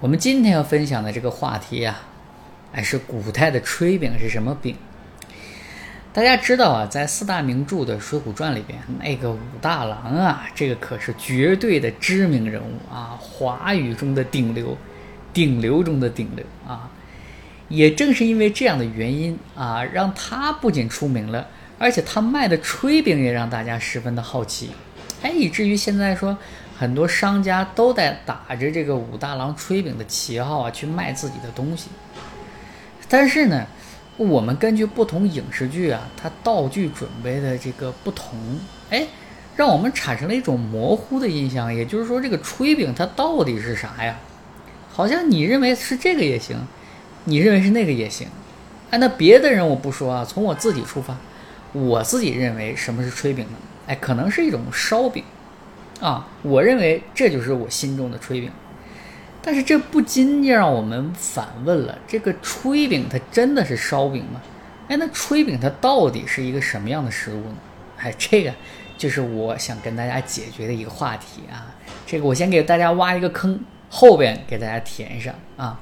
我们今天要分享的这个话题呀、哎，是古代的炊饼是什么饼？大家知道啊，在四大名著的《水浒传》里边，那个武大郎啊，这个可是绝对的知名人物啊，华语中的顶流，顶流中的顶流啊。也正是因为这样的原因啊，让他不仅出名了，而且他卖的炊饼也让大家十分的好奇，哎，以至于现在说很多商家都在打着这个武大郎炊饼的旗号啊，去卖自己的东西。但是呢，我们根据不同影视剧啊，它道具准备的这个不同，哎，让我们产生了一种模糊的印象。也就是说，这个炊饼它到底是啥呀？好像你认为是这个也行，你认为是那个也行。哎，那别的人我不说啊，从我自己出发，我自己认为什么是炊饼呢？哎，可能是一种烧饼啊，我认为这就是我心中的炊饼。但是这不禁让我们反问了：这个炊饼它真的是烧饼吗？哎，那炊饼它到底是一个什么样的食物呢？哎，这个就是我想跟大家解决的一个话题啊。这个我先给大家挖一个坑，后边给大家填上啊。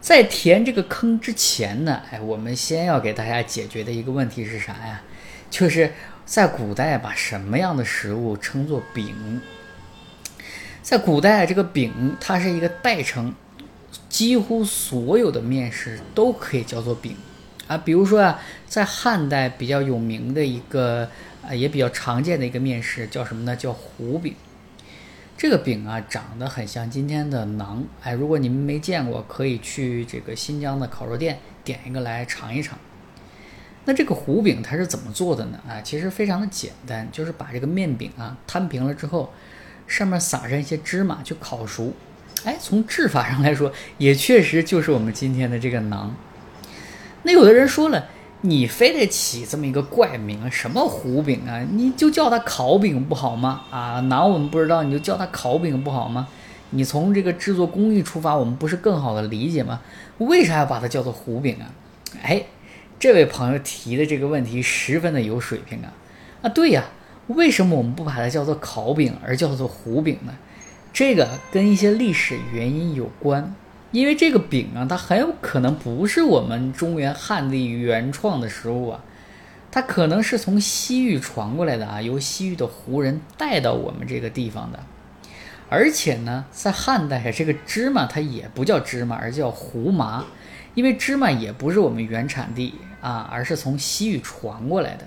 在填这个坑之前呢，哎，我们先要给大家解决的一个问题是啥呀？就是在古代把什么样的食物称作饼？在古代，这个饼它是一个代称，几乎所有的面食都可以叫做饼啊。比如说啊，在汉代比较有名的一个啊，也比较常见的一个面食叫什么呢？叫糊饼。这个饼啊，长得很像今天的馕。哎，如果你们没见过，可以去这个新疆的烤肉店点一个来尝一尝。那这个糊饼它是怎么做的呢？啊，其实非常的简单，就是把这个面饼啊摊平了之后。上面撒上一些芝麻去烤熟，哎，从制法上来说，也确实就是我们今天的这个馕。那有的人说了，你非得起这么一个怪名，什么糊饼啊？你就叫它烤饼不好吗？啊，馕我们不知道，你就叫它烤饼不好吗？你从这个制作工艺出发，我们不是更好的理解吗？为啥要把它叫做糊饼啊？哎，这位朋友提的这个问题十分的有水平啊！啊，对呀。为什么我们不把它叫做烤饼，而叫做糊饼呢？这个跟一些历史原因有关。因为这个饼啊，它很有可能不是我们中原汉地原创的食物啊，它可能是从西域传过来的啊，由西域的胡人带到我们这个地方的。而且呢，在汉代，这个芝麻它也不叫芝麻，而叫胡麻，因为芝麻也不是我们原产地啊，而是从西域传过来的。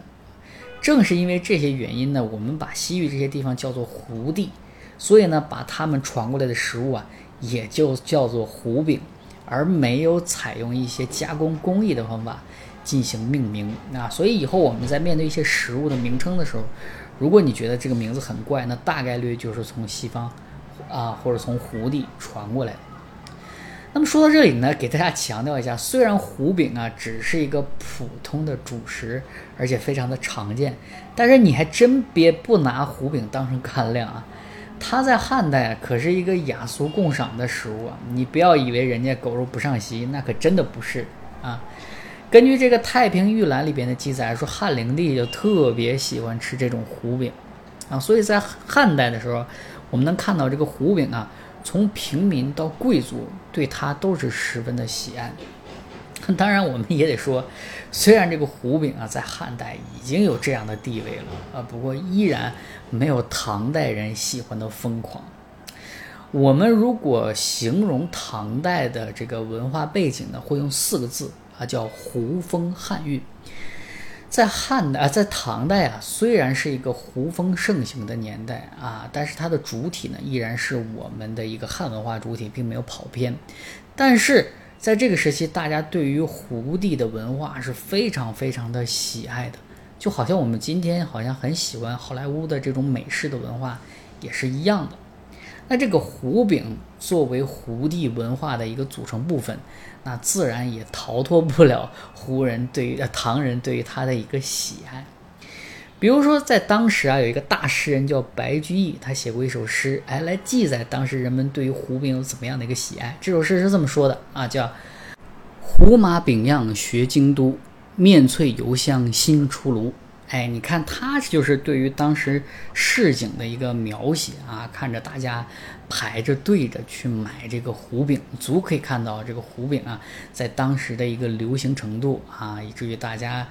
正是因为这些原因呢，我们把西域这些地方叫做胡地，所以呢，把他们传过来的食物啊，也就叫做胡饼，而没有采用一些加工工艺的方法进行命名啊。所以以后我们在面对一些食物的名称的时候，如果你觉得这个名字很怪，那大概率就是从西方啊，或者从胡地传过来。那么说到这里呢，给大家强调一下，虽然糊饼啊只是一个普通的主食，而且非常的常见，但是你还真别不拿糊饼当成干粮啊！它在汉代可是一个雅俗共赏的食物啊！你不要以为人家狗肉不上席，那可真的不是啊！根据这个《太平御览》里边的记载说，汉灵帝就特别喜欢吃这种糊饼啊，所以在汉代的时候，我们能看到这个胡饼啊。从平民到贵族，对他都是十分的喜爱。当然，我们也得说，虽然这个胡饼啊，在汉代已经有这样的地位了啊，不过依然没有唐代人喜欢的疯狂。我们如果形容唐代的这个文化背景呢，会用四个字啊，叫“胡风汉韵”。在汉代啊，在唐代啊，虽然是一个胡风盛行的年代啊，但是它的主体呢，依然是我们的一个汉文化主体，并没有跑偏。但是在这个时期，大家对于胡地的文化是非常非常的喜爱的，就好像我们今天好像很喜欢好莱坞的这种美式的文化，也是一样的。那这个胡饼作为胡地文化的一个组成部分，那自然也逃脱不了胡人对于唐人对于他的一个喜爱。比如说，在当时啊，有一个大诗人叫白居易，他写过一首诗，哎，来记载当时人们对于胡饼有怎么样的一个喜爱。这首诗是这么说的啊，叫“胡麻饼样学京都，面脆油香新出炉。哎，你看他就是对于当时市井的一个描写啊，看着大家排着队着去买这个糊饼，足可以看到这个糊饼啊，在当时的一个流行程度啊，以至于大家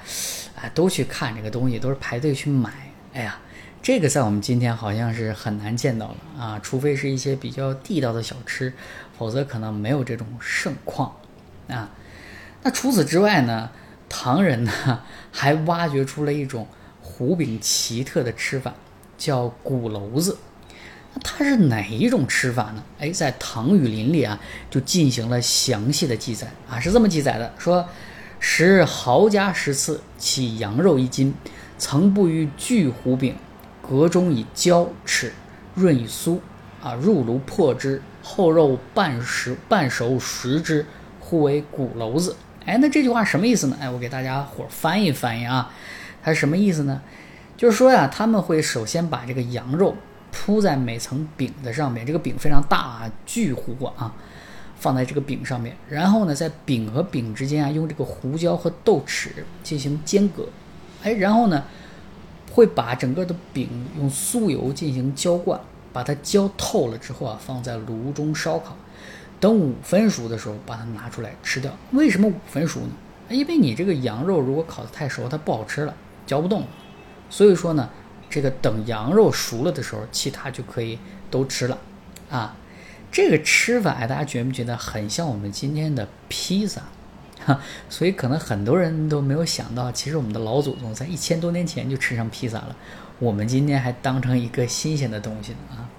啊都去看这个东西，都是排队去买。哎呀，这个在我们今天好像是很难见到了啊，除非是一些比较地道的小吃，否则可能没有这种盛况啊。那除此之外呢？唐人呢还挖掘出了一种胡饼奇特的吃法，叫鼓楼子。那它是哪一种吃法呢？哎，在《唐语林》里啊就进行了详细的记载啊，是这么记载的：说食豪家十次，起羊肉一斤，曾不于巨胡饼，阁中以胶齿，润以酥啊，入炉破之，后肉半食半熟食之，呼为鼓楼子。哎，那这句话什么意思呢？哎，我给大家伙翻译翻译啊，它是什么意思呢？就是说呀，他们会首先把这个羊肉铺在每层饼的上面，这个饼非常大啊，巨糊啊，放在这个饼上面，然后呢，在饼和饼之间啊，用这个胡椒和豆豉进行间隔，哎，然后呢，会把整个的饼用酥油进行浇灌，把它浇透了之后啊，放在炉中烧烤。等五分熟的时候，把它拿出来吃掉。为什么五分熟呢？因为你这个羊肉如果烤得太熟，它不好吃了，嚼不动。所以说呢，这个等羊肉熟了的时候，其他就可以都吃了。啊，这个吃法大家觉不觉得很像我们今天的披萨？哈，所以可能很多人都没有想到，其实我们的老祖宗在一千多年前就吃上披萨了，我们今天还当成一个新鲜的东西呢啊。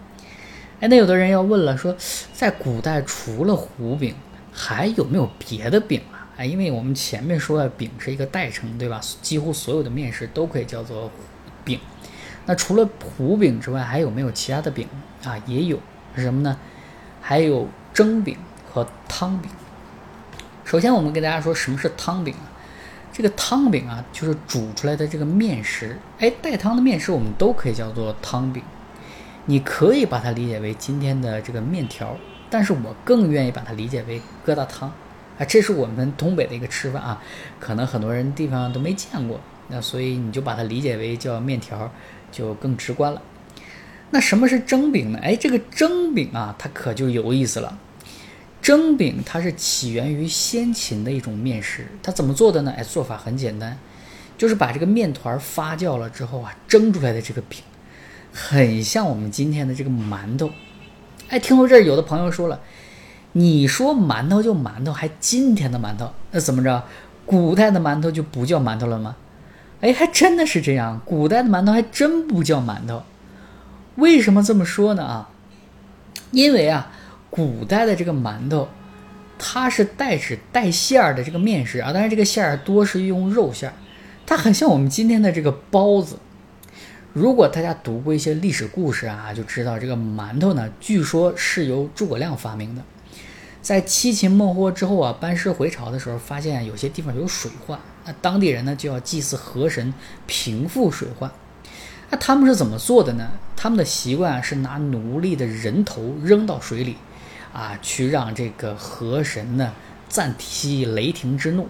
哎，那有的人要问了，说在古代除了糊饼，还有没有别的饼啊？哎，因为我们前面说饼是一个代称，对吧？几乎所有的面食都可以叫做饼。那除了糊饼之外，还有没有其他的饼啊？也有，是什么呢？还有蒸饼和汤饼。首先，我们跟大家说什么是汤饼啊？这个汤饼啊，就是煮出来的这个面食。哎，带汤的面食我们都可以叫做汤饼。你可以把它理解为今天的这个面条，但是我更愿意把它理解为疙瘩汤，啊，这是我们东北的一个吃法啊，可能很多人地方都没见过，那所以你就把它理解为叫面条，就更直观了。那什么是蒸饼呢？哎，这个蒸饼啊，它可就有意思了。蒸饼它是起源于先秦的一种面食，它怎么做的呢？哎，做法很简单，就是把这个面团发酵了之后啊，蒸出来的这个饼。很像我们今天的这个馒头，哎，听到这儿，有的朋友说了，你说馒头就馒头，还今天的馒头，那怎么着？古代的馒头就不叫馒头了吗？哎，还真的是这样，古代的馒头还真不叫馒头。为什么这么说呢？啊，因为啊，古代的这个馒头，它是带纸带馅儿的这个面食啊，当然这个馅儿多是用肉馅儿，它很像我们今天的这个包子。如果大家读过一些历史故事啊，就知道这个馒头呢，据说是由诸葛亮发明的。在七擒孟获之后啊，班师回朝的时候，发现有些地方有水患，那当地人呢就要祭祀河神，平复水患。那他们是怎么做的呢？他们的习惯是拿奴隶的人头扔到水里，啊，去让这个河神呢暂息雷霆之怒。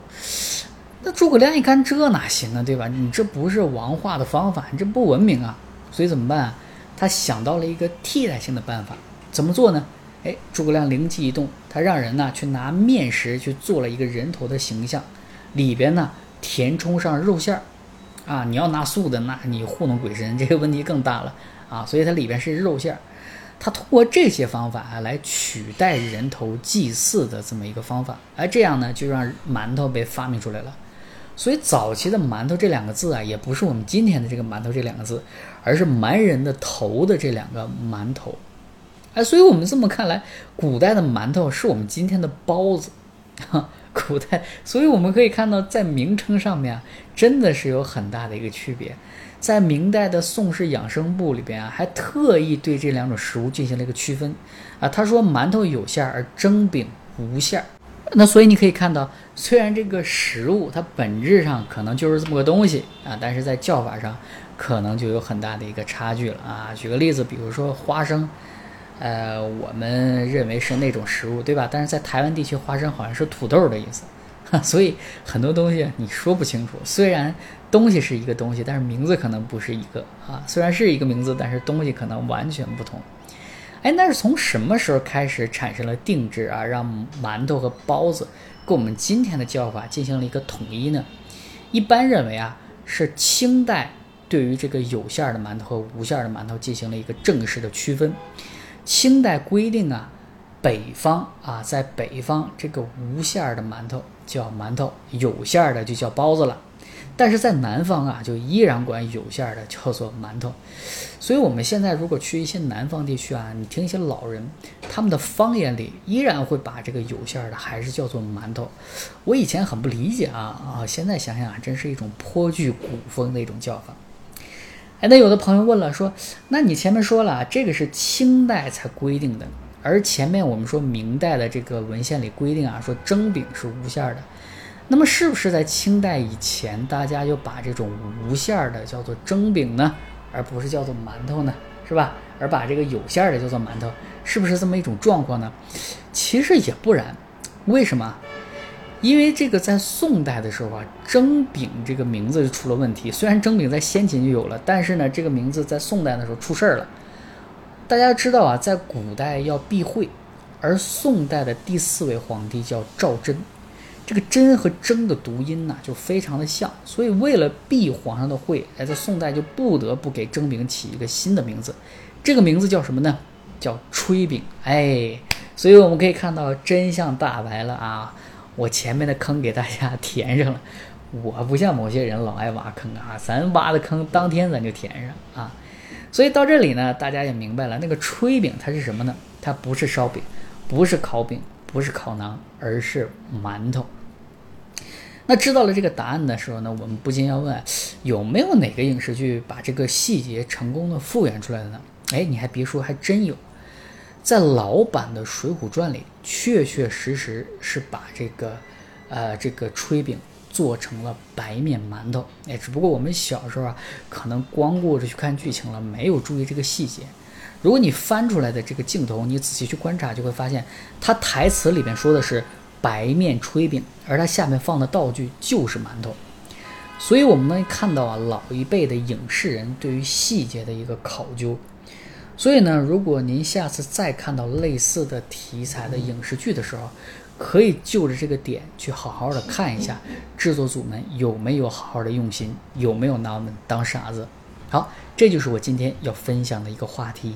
那诸葛亮一看，这哪行啊，对吧？你这不是王化的方法，你这不文明啊！所以怎么办啊？他想到了一个替代性的办法，怎么做呢？哎，诸葛亮灵机一动，他让人呢去拿面食去做了一个人头的形象，里边呢填充上肉馅儿。啊，你要拿素的，那你糊弄鬼神，这个问题更大了啊！所以它里边是肉馅儿。他通过这些方法啊来取代人头祭祀的这么一个方法，而这样呢就让馒头被发明出来了。所以早期的“馒头”这两个字啊，也不是我们今天的这个“馒头”这两个字，而是蛮人的头的这两个馒头。哎，所以我们这么看来，古代的馒头是我们今天的包子。古代，所以我们可以看到，在名称上面啊，真的是有很大的一个区别。在明代的《宋氏养生部》里边啊，还特意对这两种食物进行了一个区分啊。他说：“馒头有馅儿，而蒸饼无馅儿。”那所以你可以看到，虽然这个食物它本质上可能就是这么个东西啊，但是在叫法上可能就有很大的一个差距了啊。举个例子，比如说花生，呃，我们认为是那种食物，对吧？但是在台湾地区，花生好像是土豆的意思 所以很多东西你说不清楚。虽然东西是一个东西，但是名字可能不是一个啊。虽然是一个名字，但是东西可能完全不同。哎，那是从什么时候开始产生了定制啊？让馒头和包子跟我们今天的叫法进行了一个统一呢？一般认为啊，是清代对于这个有馅的馒头和无馅的馒头进行了一个正式的区分。清代规定啊，北方啊，在北方这个无馅的馒头叫馒头，有馅的就叫包子了。但是在南方啊，就依然管有馅儿的叫做馒头。所以，我们现在如果去一些南方地区啊，你听一些老人，他们的方言里依然会把这个有馅儿的还是叫做馒头。我以前很不理解啊啊，现在想想啊，真是一种颇具古风的一种叫法。哎，那有的朋友问了，说，那你前面说了，这个是清代才规定的，而前面我们说明代的这个文献里规定啊，说蒸饼是无馅儿的。那么是不是在清代以前，大家就把这种无馅儿的叫做蒸饼呢，而不是叫做馒头呢？是吧？而把这个有馅儿的叫做馒头，是不是这么一种状况呢？其实也不然。为什么？因为这个在宋代的时候啊，蒸饼这个名字就出了问题。虽然蒸饼在先秦就有了，但是呢，这个名字在宋代的时候出事儿了。大家知道啊，在古代要避讳，而宋代的第四位皇帝叫赵祯。这个“真”和“蒸”的读音呢，就非常的像，所以为了避皇上的讳，哎，在宋代就不得不给蒸饼起一个新的名字，这个名字叫什么呢？叫炊饼。哎，所以我们可以看到真相大白了啊！我前面的坑给大家 填上了，我不像某些人老爱挖坑啊，咱挖的坑当天咱就填上啊。所以到这里呢，大家也明白了，那个炊饼它是什么呢？它不是烧饼，不是烤饼，不是烤馕，而是馒头。那知道了这个答案的时候呢，我们不禁要问，有没有哪个影视剧把这个细节成功的复原出来的呢？哎，你还别说，还真有，在老版的《水浒传》里，确确实实是把这个，呃，这个炊饼做成了白面馒头。哎，只不过我们小时候啊，可能光顾着去看剧情了，没有注意这个细节。如果你翻出来的这个镜头，你仔细去观察，就会发现，他台词里边说的是。白面炊饼，而它下面放的道具就是馒头，所以我们能看到啊，老一辈的影视人对于细节的一个考究。所以呢，如果您下次再看到类似的题材的影视剧的时候，可以就着这个点去好好的看一下制作组们有没有好好的用心，有没有拿我们当傻子。好，这就是我今天要分享的一个话题。